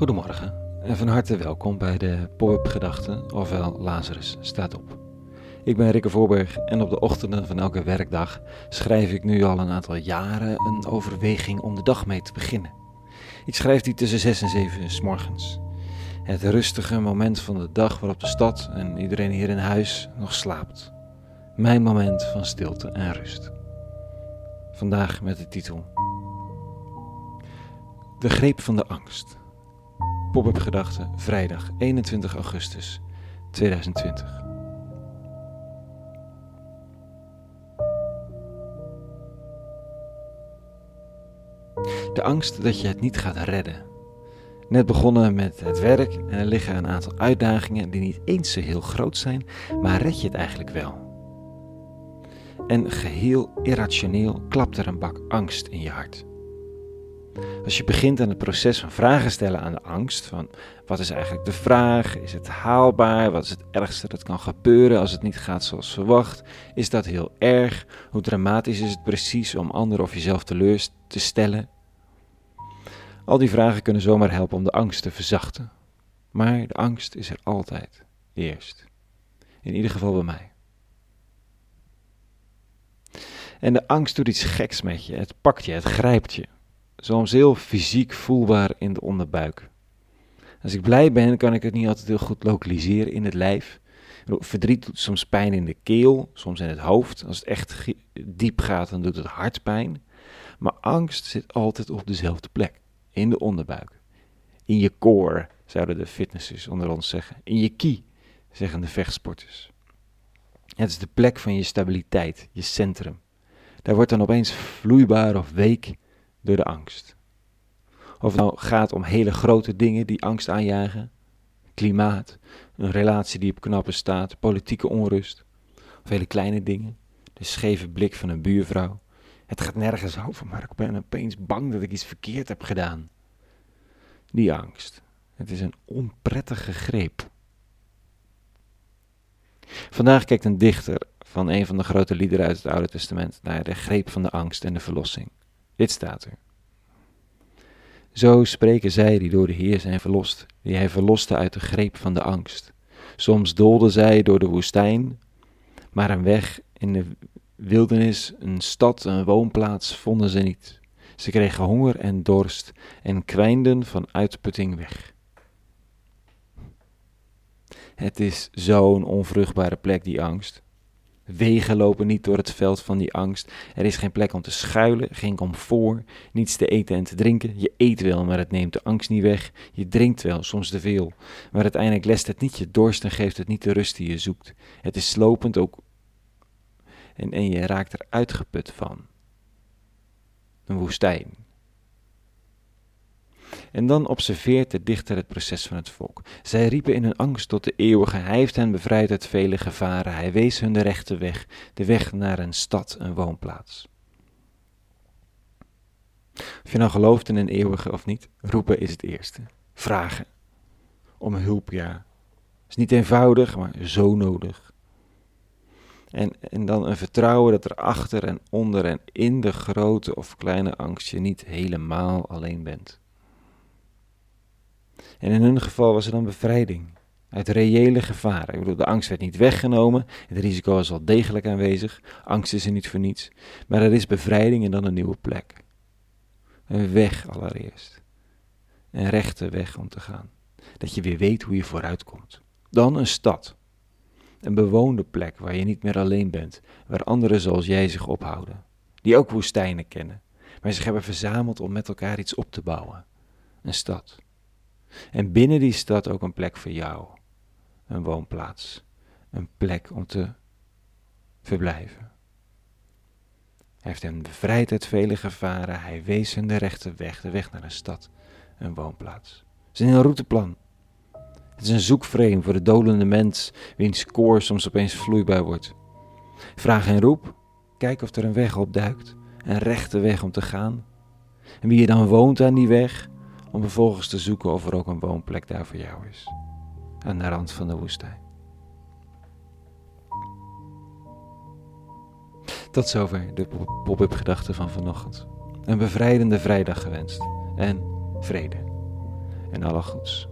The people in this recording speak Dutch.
Goedemorgen en van harte welkom bij de Pop-up Gedachten, ofwel Lazarus staat op. Ik ben Rikke Voorberg en op de ochtenden van elke werkdag schrijf ik nu al een aantal jaren een overweging om de dag mee te beginnen. Ik schrijf die tussen 6 en 7 s morgens. Het rustige moment van de dag waarop de stad en iedereen hier in huis nog slaapt. Mijn moment van stilte en rust. Vandaag met de titel De greep van de angst. Pop-up gedachten, vrijdag 21 augustus 2020. De angst dat je het niet gaat redden. Net begonnen met het werk en er liggen een aantal uitdagingen die niet eens zo heel groot zijn, maar red je het eigenlijk wel. En geheel irrationeel klapt er een bak angst in je hart. Als je begint aan het proces van vragen stellen aan de angst, van wat is eigenlijk de vraag, is het haalbaar, wat is het ergste dat kan gebeuren als het niet gaat zoals verwacht, is dat heel erg, hoe dramatisch is het precies om anderen of jezelf teleur te stellen. Al die vragen kunnen zomaar helpen om de angst te verzachten. Maar de angst is er altijd, eerst. In ieder geval bij mij. En de angst doet iets geks met je. Het pakt je, het grijpt je soms heel fysiek voelbaar in de onderbuik. Als ik blij ben, kan ik het niet altijd heel goed lokaliseren in het lijf. Verdriet doet soms pijn in de keel, soms in het hoofd. Als het echt diep gaat, dan doet het hart pijn. Maar angst zit altijd op dezelfde plek, in de onderbuik. In je core, zouden de fitnessers onder ons zeggen. In je ki, zeggen de vechtsporters. Het is de plek van je stabiliteit, je centrum. Daar wordt dan opeens vloeibaar of week door de angst. Of het nou gaat om hele grote dingen die angst aanjagen, klimaat, een relatie die op knappen staat, politieke onrust, of hele kleine dingen, de scheve blik van een buurvrouw. Het gaat nergens over, maar ik ben opeens bang dat ik iets verkeerd heb gedaan. Die angst. Het is een onprettige greep. Vandaag kijkt een dichter van een van de grote liederen uit het Oude Testament naar de greep van de angst en de verlossing. Dit staat er. Zo spreken zij die door de Heer zijn verlost, die hij verloste uit de greep van de angst. Soms doolden zij door de woestijn, maar een weg in de wildernis, een stad, een woonplaats vonden ze niet. Ze kregen honger en dorst en kwijnden van uitputting weg. Het is zo'n onvruchtbare plek, die angst. Wegen lopen niet door het veld van die angst. Er is geen plek om te schuilen, geen comfort, niets te eten en te drinken. Je eet wel, maar het neemt de angst niet weg. Je drinkt wel, soms te veel. Maar uiteindelijk lest het niet je dorst en geeft het niet de rust die je zoekt. Het is slopend ook. En, en je raakt er uitgeput van. Een woestijn. En dan observeert de dichter het proces van het volk. Zij riepen in hun angst tot de eeuwige. Hij heeft hen bevrijd uit vele gevaren. Hij wees hun de rechte weg, de weg naar een stad, een woonplaats. Of je nou gelooft in een eeuwige of niet, roepen is het eerste. Vragen. Om hulp, ja. Is niet eenvoudig, maar zo nodig. En, en dan een vertrouwen dat er achter en onder en in de grote of kleine angst je niet helemaal alleen bent. En in hun geval was er dan bevrijding uit reële gevaren. Ik bedoel, de angst werd niet weggenomen, het risico was al degelijk aanwezig, angst is er niet voor niets, maar er is bevrijding en dan een nieuwe plek. Een weg allereerst. Een rechte weg om te gaan. Dat je weer weet hoe je vooruit komt. Dan een stad. Een bewoonde plek waar je niet meer alleen bent, waar anderen zoals jij zich ophouden. Die ook woestijnen kennen, maar zich hebben verzameld om met elkaar iets op te bouwen. Een stad. En binnen die stad ook een plek voor jou. Een woonplaats. Een plek om te verblijven. Hij heeft hen bevrijd uit vele gevaren. Hij wees hen de rechte weg, de weg naar een stad, een woonplaats. Het is een routeplan. Het is een zoekframe voor de dolende mens, wiens koor soms opeens vloeibaar wordt. Vraag en roep, kijk of er een weg opduikt, een rechte weg om te gaan. En wie er dan woont aan die weg, om vervolgens te zoeken of er ook een woonplek daar voor jou is, aan de rand van de woestijn. Tot zover de pop-up gedachte van vanochtend. Een bevrijdende vrijdag gewenst en vrede. en alle goeds.